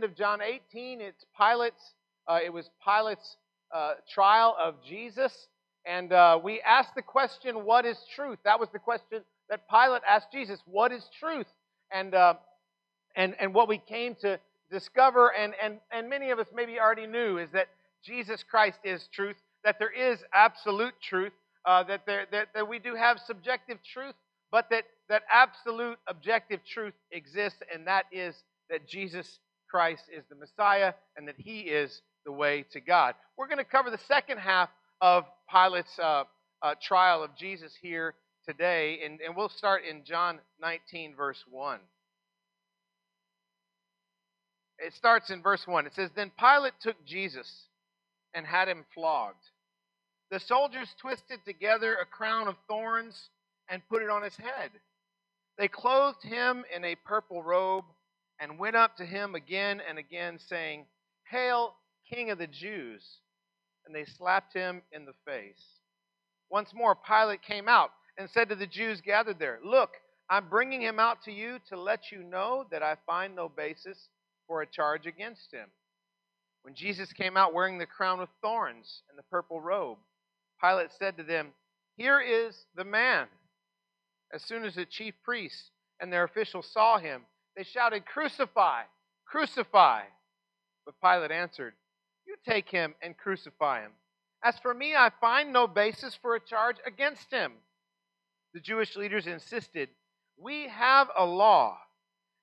of John 18, it's Pilate's. Uh, it was Pilate's uh, trial of Jesus, and uh, we asked the question, "What is truth?" That was the question that Pilate asked Jesus. What is truth? And uh, and and what we came to discover, and and and many of us maybe already knew, is that Jesus Christ is truth. That there is absolute truth. Uh, that there that, that we do have subjective truth, but that that absolute objective truth exists, and that is that Jesus Christ is the Messiah and that he is the way to God. We're going to cover the second half of Pilate's uh, uh, trial of Jesus here today, and, and we'll start in John 19, verse 1. It starts in verse 1. It says, Then Pilate took Jesus and had him flogged. The soldiers twisted together a crown of thorns and put it on his head. They clothed him in a purple robe and went up to him again and again, saying, Hail, King of the Jews! And they slapped him in the face. Once more, Pilate came out and said to the Jews gathered there, Look, I'm bringing him out to you to let you know that I find no basis for a charge against him. When Jesus came out wearing the crown of thorns and the purple robe, Pilate said to them, Here is the man. As soon as the chief priests and their officials saw him, they shouted, Crucify! Crucify! But Pilate answered, You take him and crucify him. As for me, I find no basis for a charge against him. The Jewish leaders insisted, We have a law,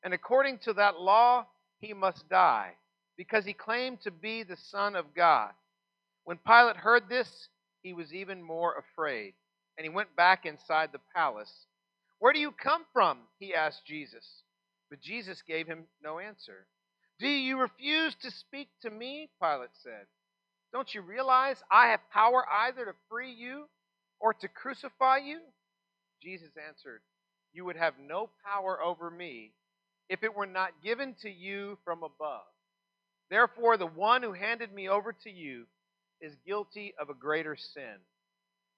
and according to that law, he must die, because he claimed to be the Son of God. When Pilate heard this, he was even more afraid, and he went back inside the palace. Where do you come from? He asked Jesus. But Jesus gave him no answer. Do you refuse to speak to me? Pilate said. Don't you realize I have power either to free you or to crucify you? Jesus answered, You would have no power over me if it were not given to you from above. Therefore, the one who handed me over to you is guilty of a greater sin.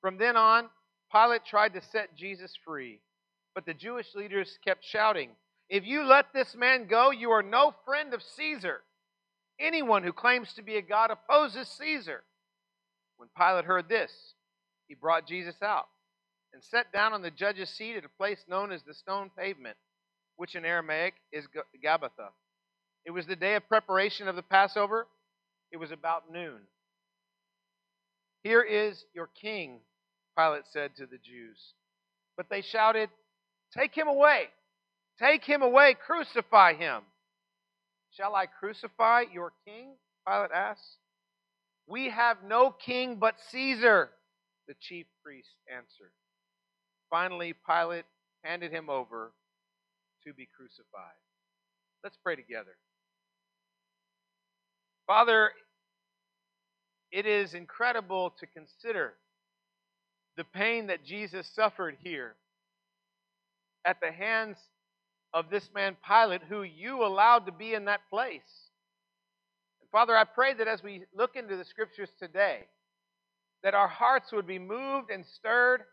From then on, Pilate tried to set Jesus free, but the Jewish leaders kept shouting, if you let this man go, you are no friend of Caesar. Anyone who claims to be a God opposes Caesar. When Pilate heard this, he brought Jesus out and sat down on the judge's seat at a place known as the stone pavement, which in Aramaic is Gabbatha. It was the day of preparation of the Passover. It was about noon. Here is your king, Pilate said to the Jews. But they shouted, Take him away. Take him away, crucify him. Shall I crucify your king? Pilate asked. We have no king but Caesar, the chief priest answered. Finally, Pilate handed him over to be crucified. Let's pray together. Father, it is incredible to consider the pain that Jesus suffered here at the hands of this man Pilate, who you allowed to be in that place. And Father, I pray that as we look into the scriptures today, that our hearts would be moved and stirred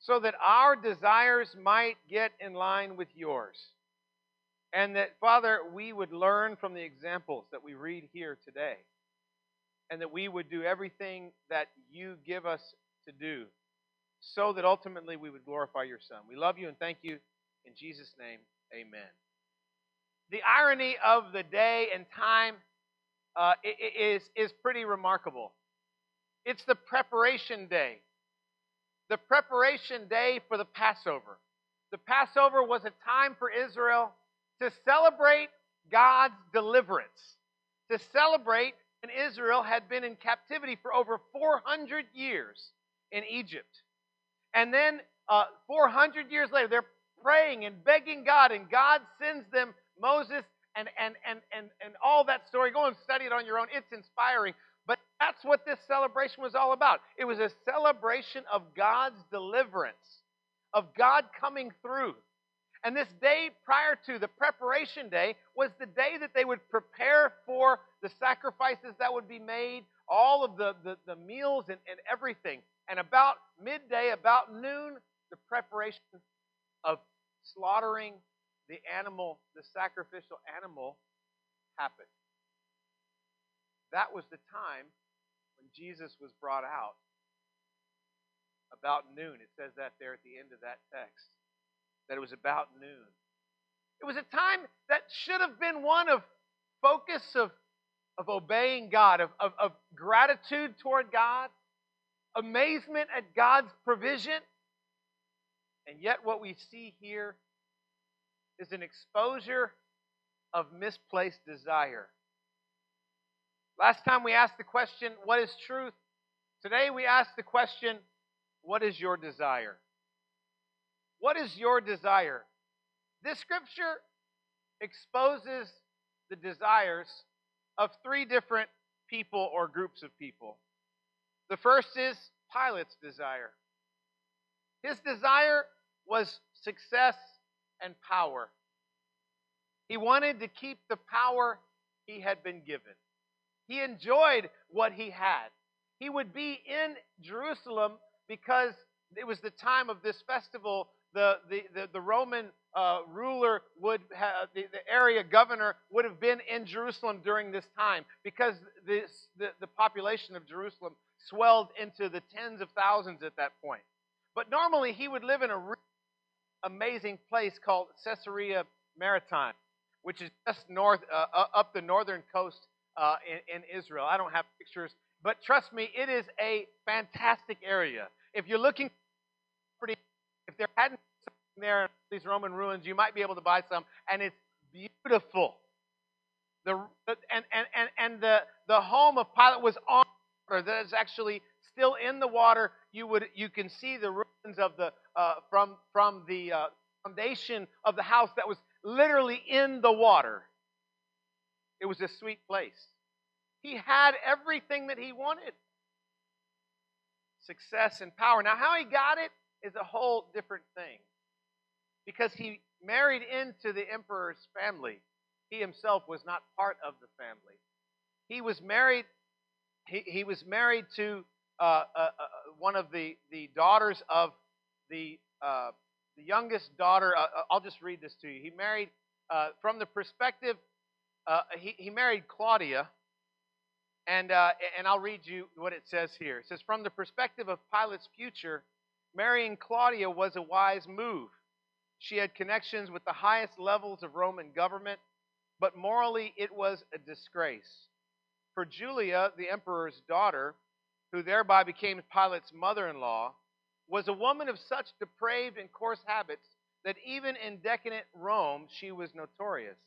so that our desires might get in line with yours. And that, Father, we would learn from the examples that we read here today. And that we would do everything that you give us to do so that ultimately we would glorify your Son. We love you and thank you in Jesus' name. Amen. The irony of the day and time uh, is, is pretty remarkable. It's the preparation day. The preparation day for the Passover. The Passover was a time for Israel to celebrate God's deliverance, to celebrate, and Israel had been in captivity for over 400 years in Egypt. And then uh, 400 years later, they're praying and begging God, and God sends them Moses and, and, and, and, and all that story. Go and study it on your own. It's inspiring. But that's what this celebration was all about. It was a celebration of God's deliverance, of God coming through. And this day prior to the preparation day was the day that they would prepare for the sacrifices that would be made, all of the, the, the meals and, and everything. And about midday, about noon, the preparation of slaughtering the animal, the sacrificial animal, happened. That was the time when Jesus was brought out. About noon. It says that there at the end of that text. That it was about noon. It was a time that should have been one of focus of, of obeying God, of, of, of gratitude toward God, amazement at God's provision. And yet, what we see here is an exposure of misplaced desire. Last time we asked the question, What is truth? Today we ask the question, What is your desire? What is your desire? This scripture exposes the desires of three different people or groups of people. The first is Pilate's desire. His desire was success and power. He wanted to keep the power he had been given. He enjoyed what he had. He would be in Jerusalem because it was the time of this festival. The, the, the, the Roman uh, ruler would have, the, the area governor would have been in Jerusalem during this time because this, the, the population of Jerusalem swelled into the tens of thousands at that point. But normally he would live in a amazing place called Caesarea Maritima, which is just north uh, up the northern coast uh, in, in Israel. I don't have pictures, but trust me, it is a fantastic area. If you're looking pretty, if there hadn't been something there these Roman ruins, you might be able to buy some, and it's beautiful. The and and and and the the home of Pilate was on water. That is actually still in the water. You would you can see the ruins of the uh, from from the uh, foundation of the house that was literally in the water. It was a sweet place. He had everything that he wanted success and power. Now, how he got it is a whole different thing because he married into the emperor's family. He himself was not part of the family. He was married. He, he was married to uh, uh, uh, one of the, the daughters of the uh, the youngest daughter. Uh, I'll just read this to you. He married from the perspective he, he married Claudia, and, and I'll read you what it says here. It says, From the perspective of Pilate's future, marrying Claudia was a wise move. She had connections with the highest levels of Roman government, but morally it was a disgrace. For Julia, the emperor's daughter, who thereby became Pilate's mother in law, was a woman of such depraved and coarse habits that even in decadent Rome she was notorious.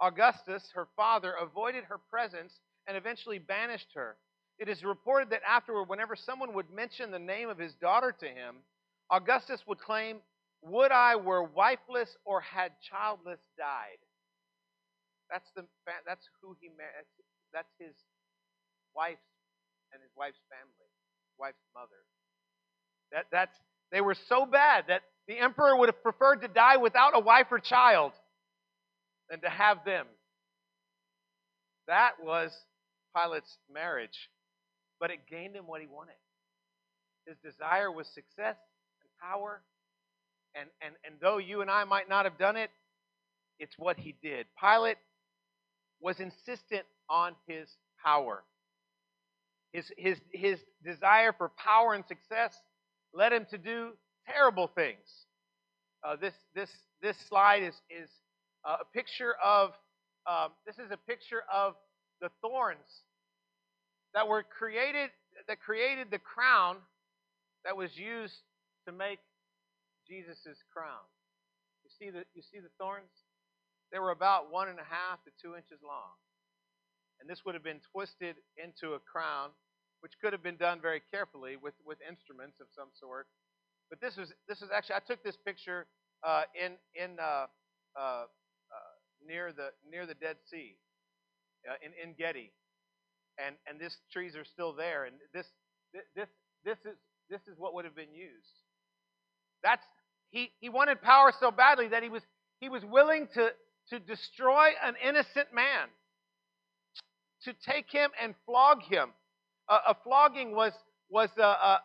Augustus, her father, avoided her presence and eventually banished her. It is reported that afterward, whenever someone would mention the name of his daughter to him, Augustus would claim, Would I were wifeless or had childless died. That's, the, that's who he married. That's his wife's and his wife's family, his wife's mother. That, that's, they were so bad that the emperor would have preferred to die without a wife or child than to have them. That was Pilate's marriage, but it gained him what he wanted. His desire was success and power. And, and, and though you and I might not have done it, it's what he did. Pilate was insistent on his power. His, his, his desire for power and success led him to do terrible things. Uh, this, this, this slide is, is a picture of, um, this is a picture of the thorns that were created, that created the crown that was used to make Jesus' crown. You see the, you see the thorns? They were about one and a half to two inches long. And this would have been twisted into a crown, which could have been done very carefully with, with instruments of some sort. But this was this is actually I took this picture uh, in in uh, uh, near the near the Dead Sea, uh, in En Gedi, and and these trees are still there, and this this this is this is what would have been used. That's he he wanted power so badly that he was he was willing to to destroy an innocent man, to take him and flog him. Uh, a flogging was was a, a,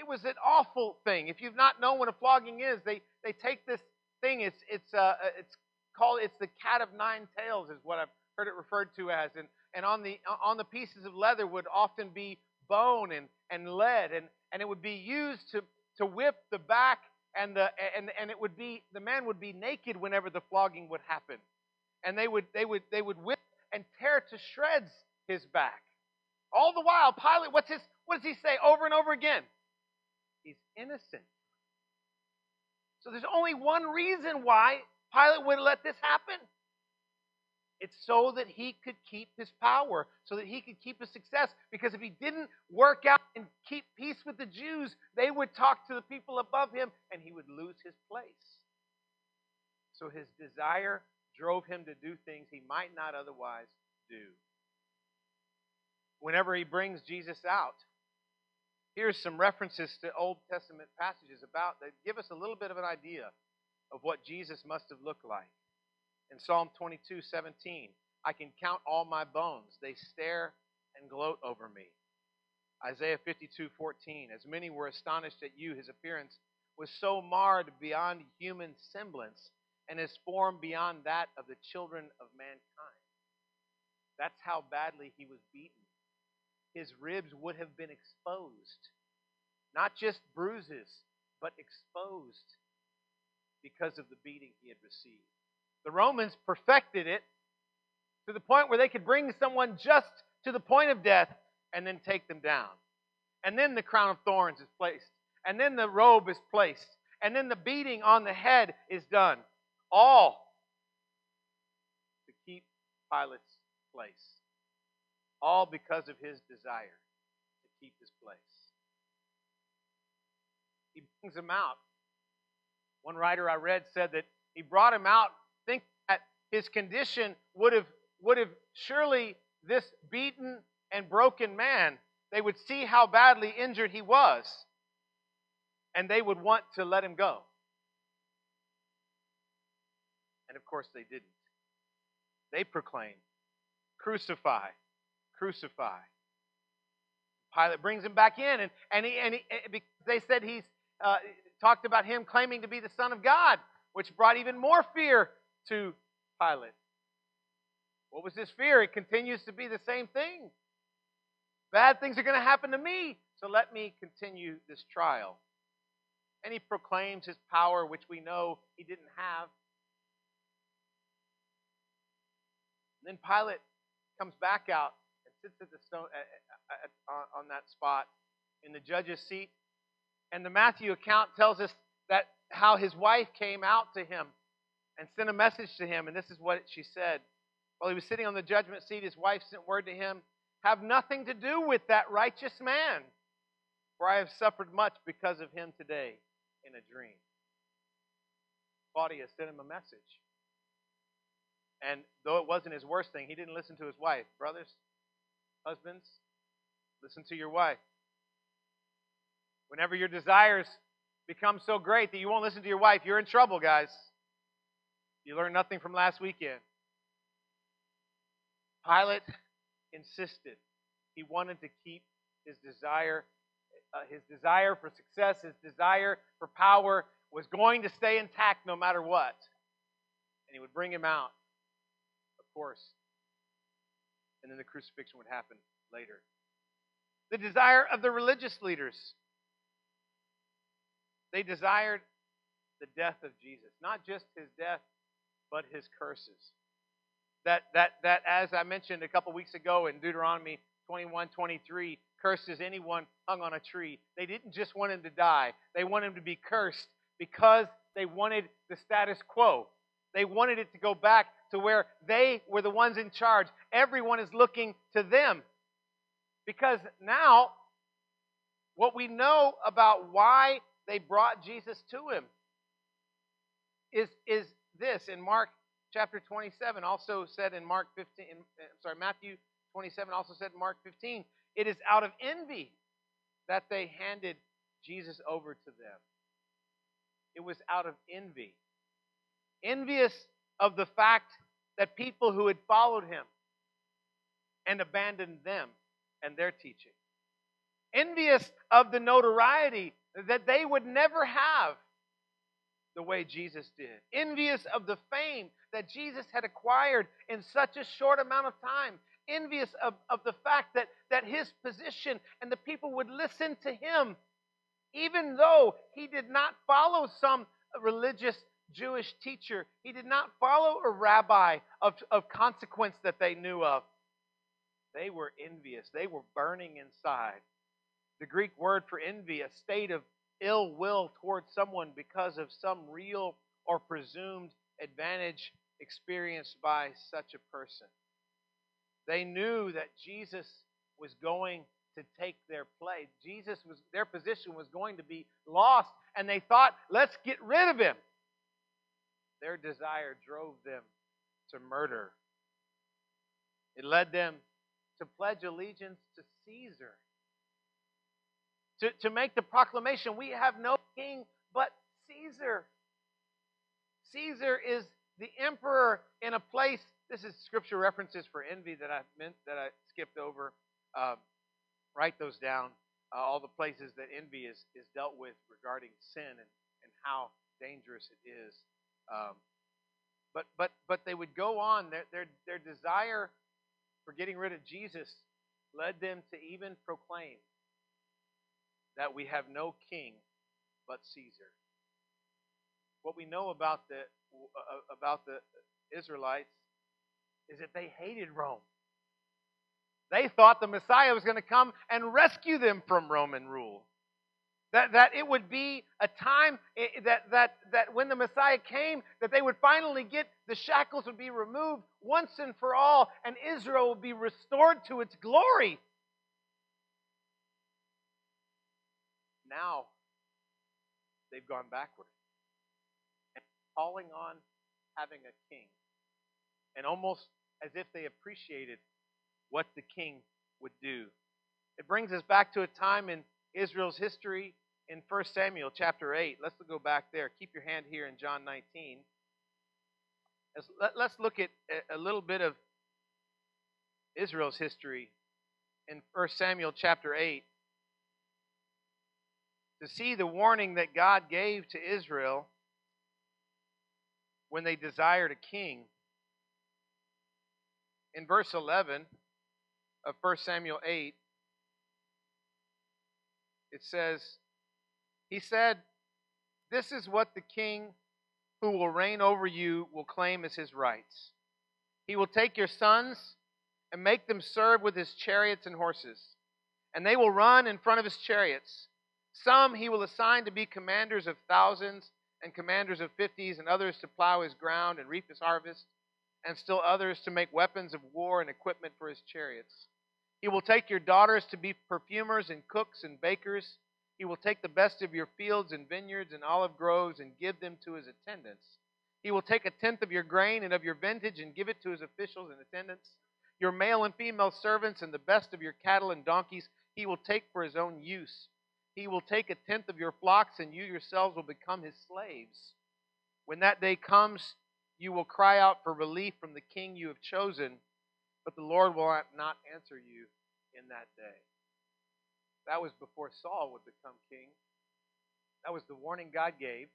it was an awful thing. If you've not known what a flogging is, they they take this thing. It's it's uh, it's called it's the cat of nine tails is what I've heard it referred to as. And, and on, the, on the pieces of leather would often be bone and, and lead, and, and it would be used to, to whip the back, and, the, and, and it would be, the man would be naked whenever the flogging would happen. And they would, they would, they would whip and tear to shreds his back. All the while, Pilate, what's his, what does he say over and over again? He's innocent. So there's only one reason why Pilate would let this happen. It's so that he could keep his power, so that he could keep his success. Because if he didn't work out and keep peace with the Jews, they would talk to the people above him and he would lose his place. So his desire drove him to do things he might not otherwise do. Whenever he brings Jesus out, here's some references to Old Testament passages about that give us a little bit of an idea of what Jesus must have looked like. In Psalm 22 17, I can count all my bones. They stare and gloat over me. Isaiah 52 14, as many were astonished at you, his appearance was so marred beyond human semblance, and his form beyond that of the children of mankind. That's how badly he was beaten his ribs would have been exposed. Not just bruises, but exposed because of the beating he had received. The Romans perfected it to the point where they could bring someone just to the point of death and then take them down. And then the crown of thorns is placed. And then the robe is placed. And then the beating on the head is done. All to keep Pilate's place. All because of his desire to keep his place. He brings him out. One writer I read said that he brought him out thinking that his condition would have would have surely this beaten and broken man, they would see how badly injured he was, and they would want to let him go. And of course they didn't. They proclaimed, Crucify, crucify. Pilate brings him back in, and, and, he, and he, eh, they said he's uh, talked about him claiming to be the Son of God, which brought even more fear to Pilate. What was his fear? It continues to be the same thing. Bad things are going to happen to me, so let me continue this trial. And he proclaims his power, which we know he didn't have. And then Pilate comes back out and sits at the stone at, at, on, on that spot in the judge's seat. And the Matthew account tells us that how his wife came out to him and sent a message to him. And this is what she said. While he was sitting on the judgment seat, his wife sent word to him Have nothing to do with that righteous man, for I have suffered much because of him today in a dream. Claudia sent him a message. And though it wasn't his worst thing, he didn't listen to his wife. Brothers, Husbands, listen to your wife. Whenever your desires become so great that you won't listen to your wife, you're in trouble, guys. You learned nothing from last weekend. Pilate insisted. He wanted to keep his desire, uh, his desire for success, his desire for power was going to stay intact no matter what. And he would bring him out, course, and then the crucifixion would happen later. The desire of the religious leaders. They desired the death of Jesus, not just his death, but his curses. That, that, that as I mentioned a couple weeks ago in Deuteronomy 21 23, curses anyone hung on a tree. They didn't just want him to die, they want him to be cursed because they wanted the status quo. They wanted it to go back to where they were the ones in charge. Everyone is looking to them. Because now, what we know about why they brought Jesus to him is, is this. In Mark chapter 27, also said in Mark 15, in, sorry, Matthew 27 also said in Mark 15, it is out of envy that they handed Jesus over to them. It was out of envy. Envious of the fact that people who had followed him and abandoned them and their teaching, envious of the notoriety that they would never have the way Jesus did, envious of the fame that Jesus had acquired in such a short amount of time. Envious of, of the fact that, that his position and the people would listen to him, even though he did not follow some religious Jewish teacher. He did not follow a rabbi of, of consequence that they knew of. They were envious, they were burning inside. The Greek word for envy, a state of ill will towards someone because of some real or presumed advantage experienced by such a person. They knew that Jesus was going to take their place. Jesus was their position was going to be lost and they thought, "Let's get rid of him." Their desire drove them to murder. It led them to pledge allegiance to Caesar to, to make the proclamation we have no king but Caesar. Caesar is the emperor in a place. This is scripture references for envy that I meant that I skipped over. Uh, write those down. Uh, all the places that envy is, is dealt with regarding sin and, and how dangerous it is. Um, but but but they would go on. Their, their their desire for getting rid of Jesus led them to even proclaim that we have no king but Caesar. What we know about the uh, about the Israelites is that they hated Rome. They thought the Messiah was going to come and rescue them from Roman rule. That, that it would be a time eh, eh, that, that, that when the Messiah came, that they would finally get the shackles would be removed once and for all, and Israel would be restored to its glory. now they've gone backward and calling on having a king. And almost as if they appreciated what the king would do. It brings us back to a time in Israel's history in 1 Samuel chapter 8. Let's go back there. Keep your hand here in John 19. Let's look at a little bit of Israel's history in 1 Samuel chapter 8 to see the warning that God gave to Israel when they desired a king. In verse 11 of 1 Samuel 8, it says, He said, This is what the king who will reign over you will claim as his rights. He will take your sons and make them serve with his chariots and horses, and they will run in front of his chariots. Some he will assign to be commanders of thousands and commanders of fifties, and others to plow his ground and reap his harvest, and still others to make weapons of war and equipment for his chariots. He will take your daughters to be perfumers and cooks and bakers. He will take the best of your fields and vineyards and olive groves and give them to his attendants. He will take a tenth of your grain and of your vintage and give it to his officials and attendants. Your male and female servants and the best of your cattle and donkeys he will take for his own use. He will take a tenth of your flocks, and you yourselves will become his slaves. When that day comes, you will cry out for relief from the king you have chosen, but the Lord will not answer you in that day. That was before Saul would become king. That was the warning God gave.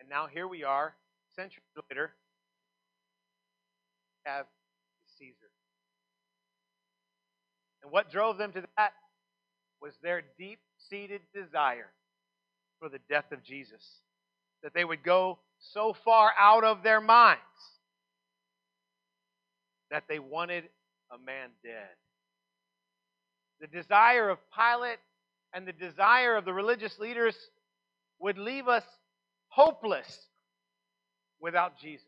And now here we are, centuries later, have Caesar. And what drove them to that was their deep seated desire for the death of Jesus. That they would go so far out of their minds that they wanted a man dead. The desire of Pilate and the desire of the religious leaders would leave us hopeless without Jesus.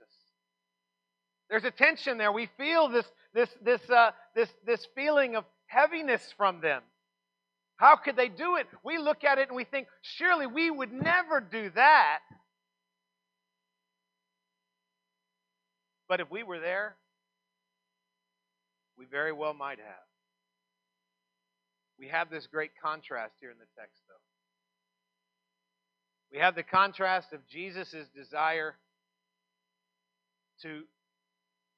There's a tension there. We feel this, this, this, uh, this, this feeling of heaviness from them. How could they do it? We look at it and we think, surely we would never do that. But if we were there, we very well might have. We have this great contrast here in the text, though. We have the contrast of Jesus' desire to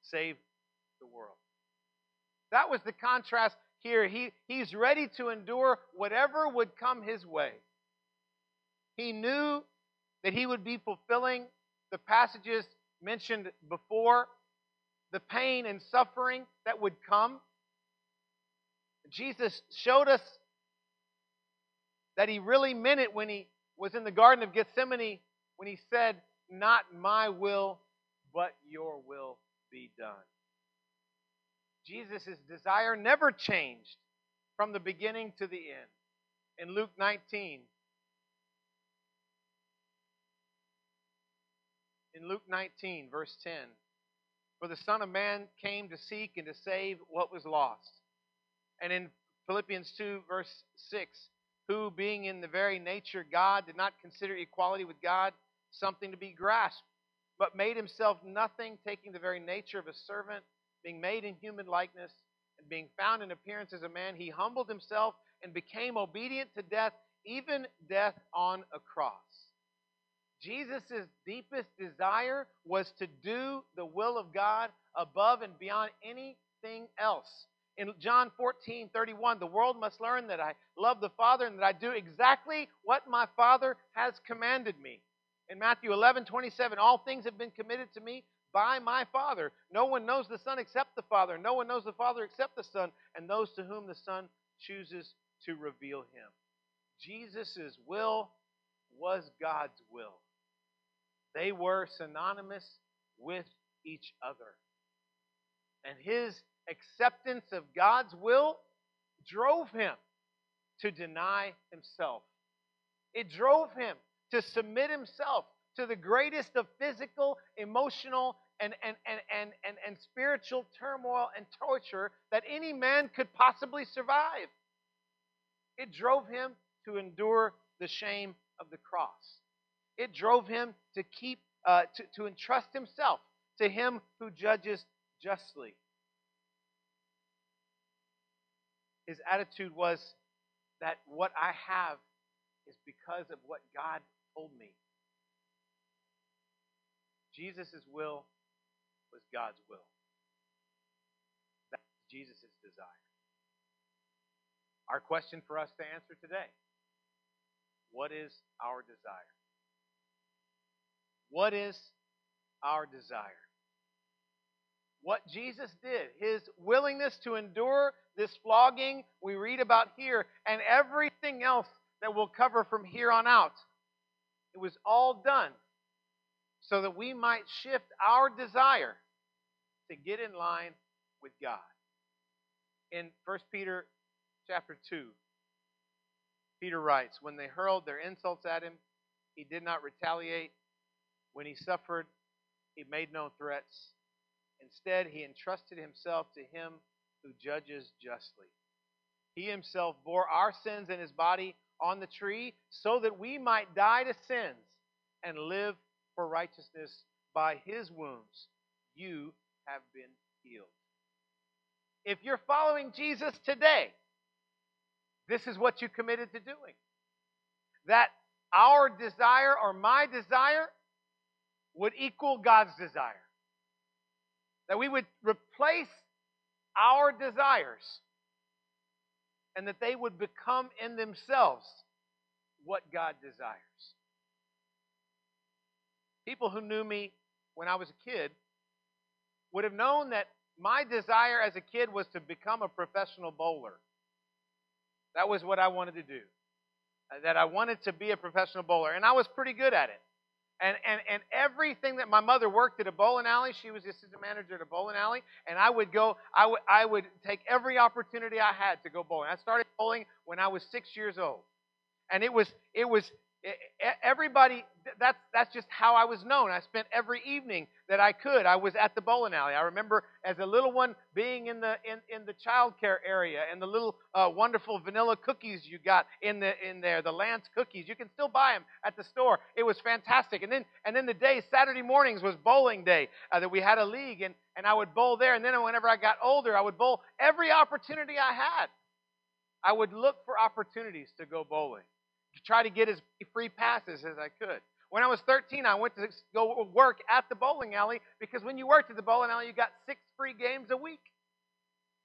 save the world. That was the contrast here. He, he's ready to endure whatever would come his way. He knew that he would be fulfilling the passages mentioned before, the pain and suffering that would come. Jesus showed us that he really meant it when he was in the Garden of Gethsemane when he said, Not my will, but your will be done. Jesus' desire never changed from the beginning to the end. In Luke 19, in Luke 19, verse 10, for the Son of Man came to seek and to save what was lost. And in Philippians 2, verse 6, who, being in the very nature God, did not consider equality with God something to be grasped, but made himself nothing, taking the very nature of a servant, being made in human likeness, and being found in appearance as a man, he humbled himself and became obedient to death, even death on a cross. Jesus' deepest desire was to do the will of God above and beyond anything else. In John 14, 31, the world must learn that I love the Father and that I do exactly what my Father has commanded me. In Matthew 11, 27, all things have been committed to me by my Father. No one knows the Son except the Father. No one knows the Father except the Son, and those to whom the Son chooses to reveal him. Jesus' will was God's will. They were synonymous with each other. And his acceptance of God's will drove him to deny himself. It drove him to submit himself to the greatest of physical, emotional, and, and, and, and, and, and spiritual turmoil and torture that any man could possibly survive. It drove him to endure the shame of the cross. It drove him to keep, uh, to, to entrust himself to him who judges justly. His attitude was that what I have is because of what God told me. Jesus' will was God's will. That's Jesus' desire. Our question for us to answer today what is our desire? What is our desire? What Jesus did, his willingness to endure this flogging we read about here, and everything else that we'll cover from here on out, it was all done so that we might shift our desire to get in line with God. In 1 Peter chapter 2, Peter writes, When they hurled their insults at him, he did not retaliate. When he suffered, he made no threats. Instead, he entrusted himself to him who judges justly. He himself bore our sins in his body on the tree so that we might die to sins and live for righteousness. By his wounds, you have been healed. If you're following Jesus today, this is what you committed to doing. That our desire or my desire would equal God's desire. That we would replace our desires and that they would become in themselves what God desires. People who knew me when I was a kid would have known that my desire as a kid was to become a professional bowler. That was what I wanted to do. That I wanted to be a professional bowler. And I was pretty good at it. And, and, and everything that my mother worked at a bowling alley, she was the assistant manager at a bowling alley, and I would go, I would, I would take every opportunity I had to go bowling. I started bowling when I was six years old. And it was, it was, everybody that's that's just how I was known. I spent every evening that I could. I was at the bowling alley. I remember as a little one being in the in, in the child care area and the little uh, wonderful vanilla cookies you got in the in there, the Lance cookies. You can still buy them at the store. It was fantastic. And then and then the day Saturday mornings was bowling day uh, that we had a league and and I would bowl there. And then whenever I got older, I would bowl every opportunity I had. I would look for opportunities to go bowling try to get as free passes as I could. When I was 13, I went to go work at the bowling alley because when you worked at the bowling alley, you got six free games a week.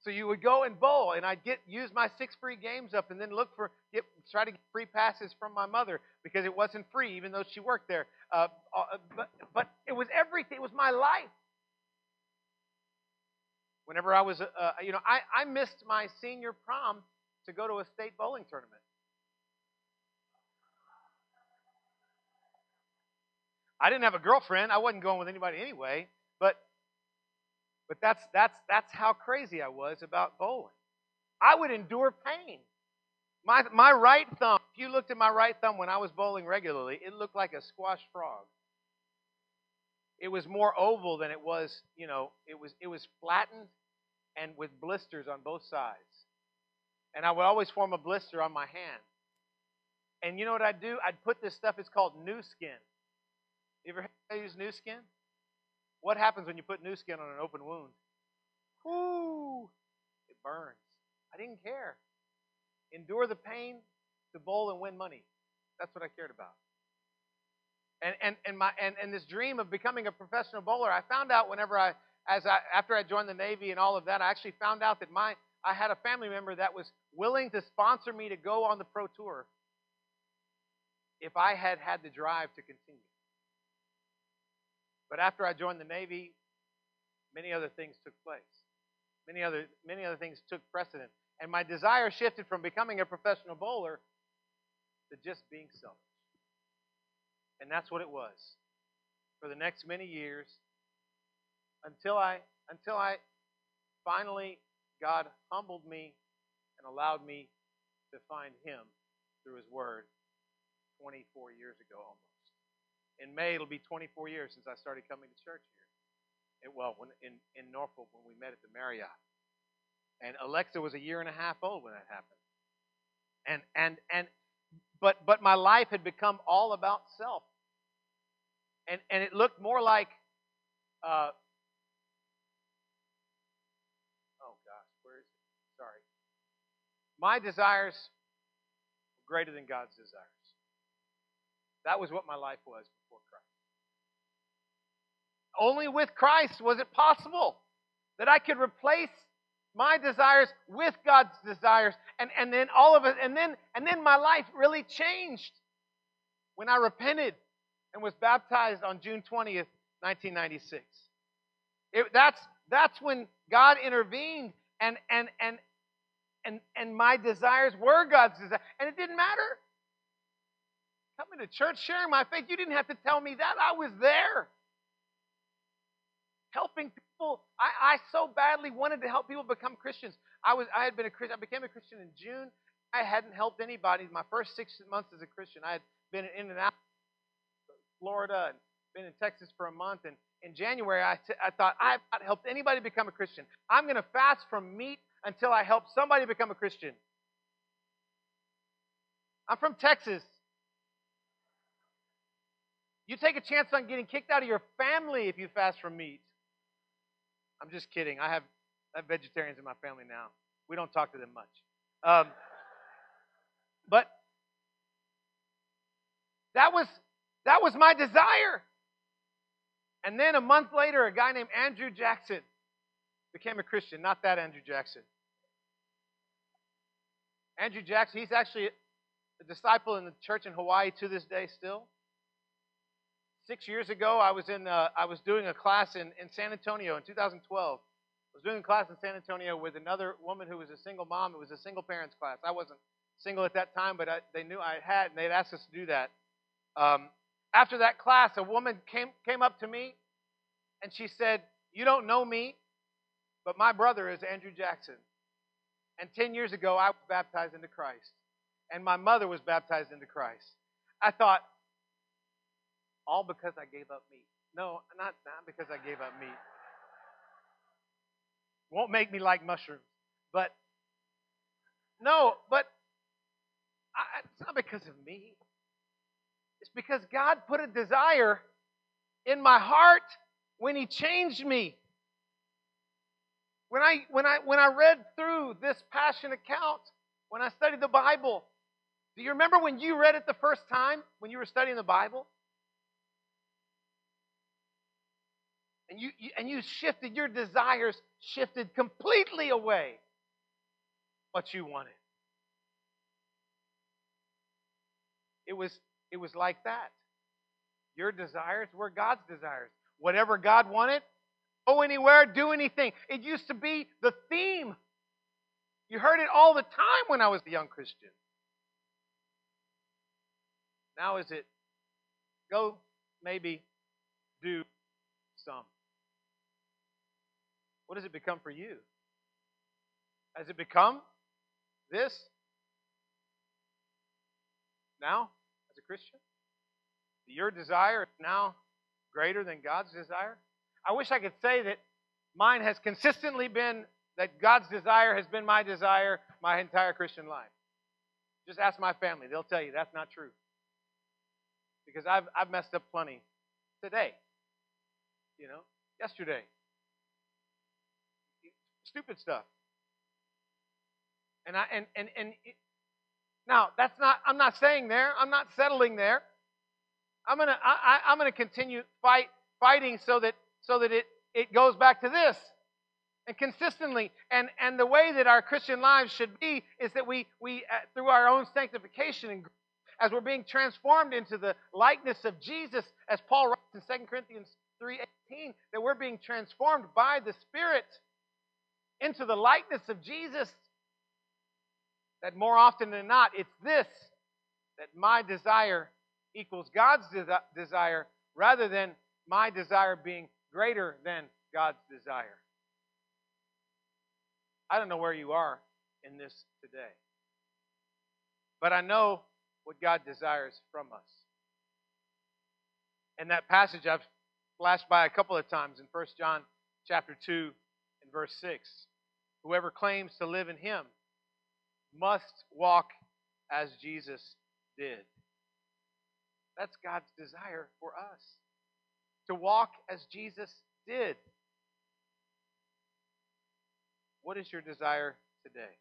So you would go and bowl, and I'd get use my six free games up, and then look for get try to get free passes from my mother because it wasn't free, even though she worked there. Uh, uh, but but it was everything. It was my life. Whenever I was, uh, uh, you know, I, I missed my senior prom to go to a state bowling tournament. I didn't have a girlfriend. I wasn't going with anybody anyway. But but that's that's that's how crazy I was about bowling. I would endure pain. My my right thumb, if you looked at my right thumb when I was bowling regularly, it looked like a squash frog. It was more oval than it was, you know, it was it was flattened and with blisters on both sides. And I would always form a blister on my hand. And you know what I'd do? I'd put this stuff, it's called new skin. You ever use new skin? What happens when you put new skin on an open wound? Whoo! It burns. I didn't care. Endure the pain to bowl and win money. That's what I cared about. And and and my and, and this dream of becoming a professional bowler, I found out whenever I as I after I joined the Navy and all of that, I actually found out that my I had a family member that was willing to sponsor me to go on the pro tour if I had had the drive to continue. But after I joined the Navy, many other things took place. Many other, many other things took precedent. And my desire shifted from becoming a professional bowler to just being selfish. And that's what it was for the next many years until I until I finally God humbled me and allowed me to find him through his word 24 years ago almost. In May, it'll be 24 years since I started coming to church here. It, well, when, in, in Norfolk when we met at the Marriott. And Alexa was a year and a half old when that happened. And, and, and, but, but my life had become all about self. And, and it looked more like, uh, oh gosh, where is it? Sorry. My desires greater than God's desires. That was what my life was. Only with Christ was it possible that I could replace my desires with God's desires. And, and then all of it, and then and then my life really changed when I repented and was baptized on June 20th, 1996. It, that's that's when God intervened and and and and and my desires were God's desires. And it didn't matter coming to church, sharing my faith. You didn't have to tell me that. I was there. Helping people. I, I so badly wanted to help people become Christians. I was I had been a Christian. I became a Christian in June. I hadn't helped anybody my first six months as a Christian. I had been in and out of Florida and been in Texas for a month. And in January, I, t- I thought, I've not helped anybody become a Christian. I'm going to fast from meat until I help somebody become a Christian. I'm from Texas. You take a chance on getting kicked out of your family if you fast from meat. I'm just kidding. I have, I have vegetarians in my family now. We don't talk to them much. Um, but that was that was my desire. And then a month later, a guy named Andrew Jackson became a Christian. Not that Andrew Jackson. Andrew Jackson, he's actually a disciple in the church in Hawaii to this day still. Six years ago, I was in uh, I was doing a class in, in San Antonio in 2012. I was doing a class in San Antonio with another woman who was a single mom. It was a single parents class. I wasn't single at that time, but I, they knew I had, and they'd asked us to do that. Um, after that class, a woman came came up to me, and she said, "You don't know me, but my brother is Andrew Jackson. And 10 years ago, I was baptized into Christ, and my mother was baptized into Christ." I thought, all because I gave up meat. No, not, not because I gave up meat. Won't make me like mushrooms. But, no, but I, it's not because of me. It's because God put a desire in my heart when He changed me. When I, when, I, when I read through this passion account, when I studied the Bible, do you remember when you read it the first time when you were studying the Bible? And you, you, and you shifted your desires shifted completely away what you wanted. It was, it was like that. Your desires were God's desires. Whatever God wanted, go anywhere, do anything. It used to be the theme. You heard it all the time when I was a young Christian. Now is it go maybe do some. What does it become for you? Has it become this now as a Christian? Your desire is now greater than God's desire? I wish I could say that mine has consistently been, that God's desire has been my desire my entire Christian life. Just ask my family, they'll tell you that's not true. Because I've, I've messed up plenty today, you know, yesterday. Stupid stuff. And I and and and it, now that's not I'm not saying there. I'm not settling there. I'm gonna I, I'm gonna continue fight fighting so that so that it it goes back to this and consistently and and the way that our christian lives should be is that we we uh, through our own sanctification and as we're being transformed into the likeness of jesus as paul writes in 2 corinthians 3.18 that we're being transformed by the spirit into the likeness of jesus that more often than not it's this that my desire equals god's desire rather than my desire being greater than God's desire. I don't know where you are in this today, but I know what God desires from us. And that passage I've flashed by a couple of times in 1 John chapter 2 and verse 6. Whoever claims to live in him must walk as Jesus did. That's God's desire for us to walk as Jesus did. What is your desire today?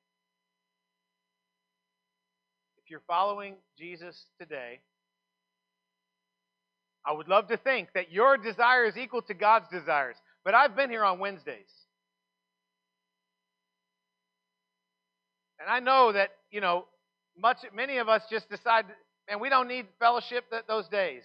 If you're following Jesus today, I would love to think that your desire is equal to God's desires. But I've been here on Wednesdays. And I know that, you know, much many of us just decide, man, we don't need fellowship those days.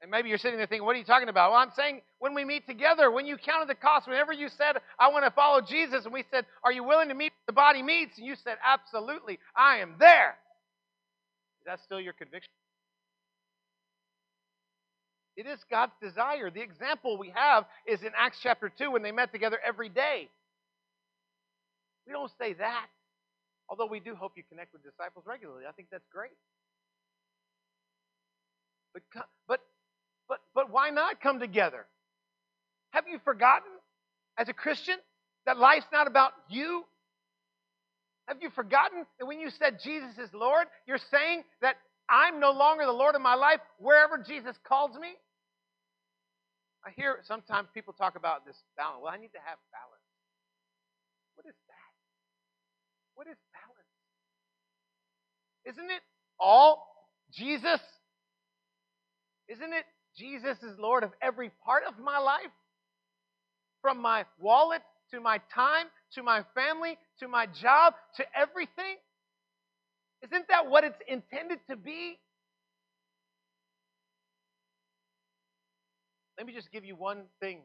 And maybe you're sitting there thinking, what are you talking about? Well, I'm saying when we meet together, when you counted the cost, whenever you said, I want to follow Jesus, and we said, Are you willing to meet the body meets? And you said, Absolutely, I am there. Is that still your conviction? It is God's desire. The example we have is in Acts chapter 2 when they met together every day. We don't say that, although we do hope you connect with disciples regularly. I think that's great. But, but but, but why not come together? Have you forgotten, as a Christian, that life's not about you? Have you forgotten that when you said Jesus is Lord, you're saying that I'm no longer the Lord of my life wherever Jesus calls me? I hear sometimes people talk about this balance. Well, I need to have balance. What is? What is balance? Isn't it all Jesus? Isn't it Jesus is Lord of every part of my life, from my wallet to my time to my family to my job to everything. Isn't that what it's intended to be? Let me just give you one thing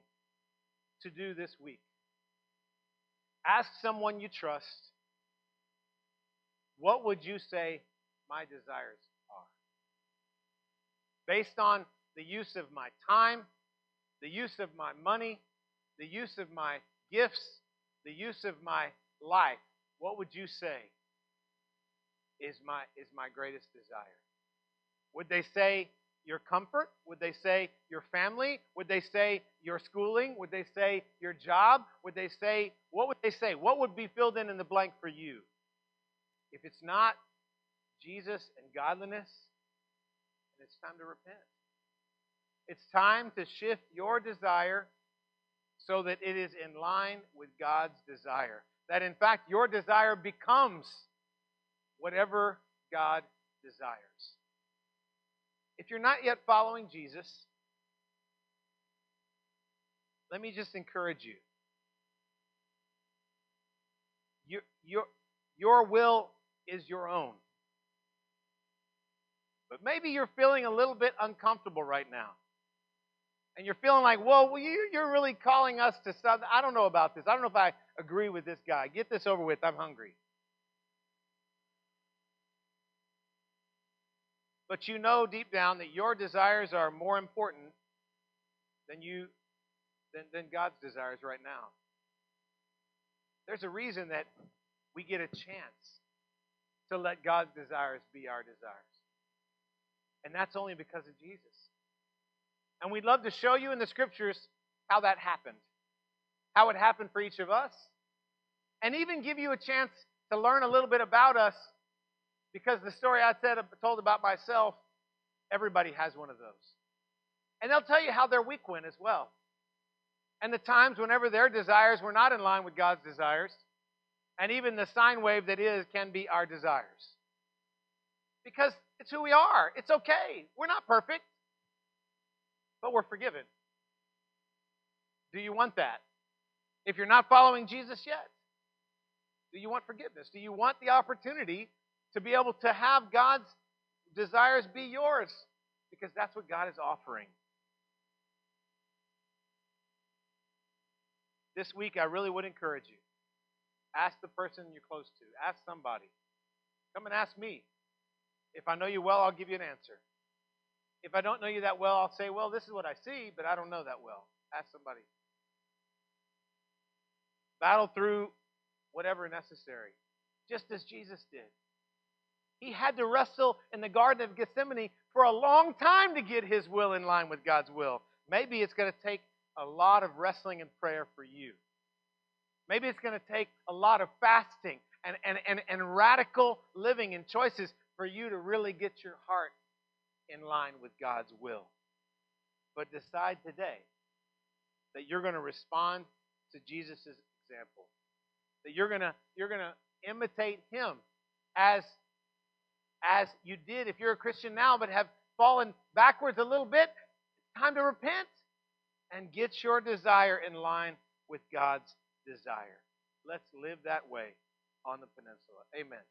to do this week. Ask someone you trust, what would you say my desires are? Based on the use of my time, the use of my money, the use of my gifts, the use of my life, what would you say is my, is my greatest desire? Would they say your comfort? Would they say your family? Would they say your schooling? Would they say your job? Would they say, what would they say? What would be filled in in the blank for you? If it's not Jesus and godliness, then it's time to repent. It's time to shift your desire so that it is in line with God's desire. That in fact, your desire becomes whatever God desires. If you're not yet following Jesus, let me just encourage you. Your, your, your will is your own. But maybe you're feeling a little bit uncomfortable right now. And you're feeling like, well, you're really calling us to something. I don't know about this. I don't know if I agree with this guy. Get this over with. I'm hungry. But you know deep down that your desires are more important than you than, than God's desires right now. There's a reason that we get a chance to let God's desires be our desires. And that's only because of Jesus. And we'd love to show you in the scriptures how that happened, how it happened for each of us, and even give you a chance to learn a little bit about us because the story I said told about myself, everybody has one of those. And they'll tell you how their week went as well. And the times whenever their desires were not in line with God's desires. And even the sine wave that is can be our desires. Because it's who we are. It's okay. We're not perfect, but we're forgiven. Do you want that? If you're not following Jesus yet, do you want forgiveness? Do you want the opportunity to be able to have God's desires be yours? Because that's what God is offering. This week, I really would encourage you. Ask the person you're close to. Ask somebody. Come and ask me. If I know you well, I'll give you an answer. If I don't know you that well, I'll say, well, this is what I see, but I don't know that well. Ask somebody. Battle through whatever necessary, just as Jesus did. He had to wrestle in the Garden of Gethsemane for a long time to get his will in line with God's will. Maybe it's going to take a lot of wrestling and prayer for you. Maybe it's going to take a lot of fasting and, and, and, and radical living and choices for you to really get your heart in line with God's will. But decide today that you're going to respond to Jesus' example. That you're going to you're going to imitate him as as you did if you're a Christian now but have fallen backwards a little bit. Time to repent and get your desire in line with God's desire. Let's live that way on the peninsula. Amen.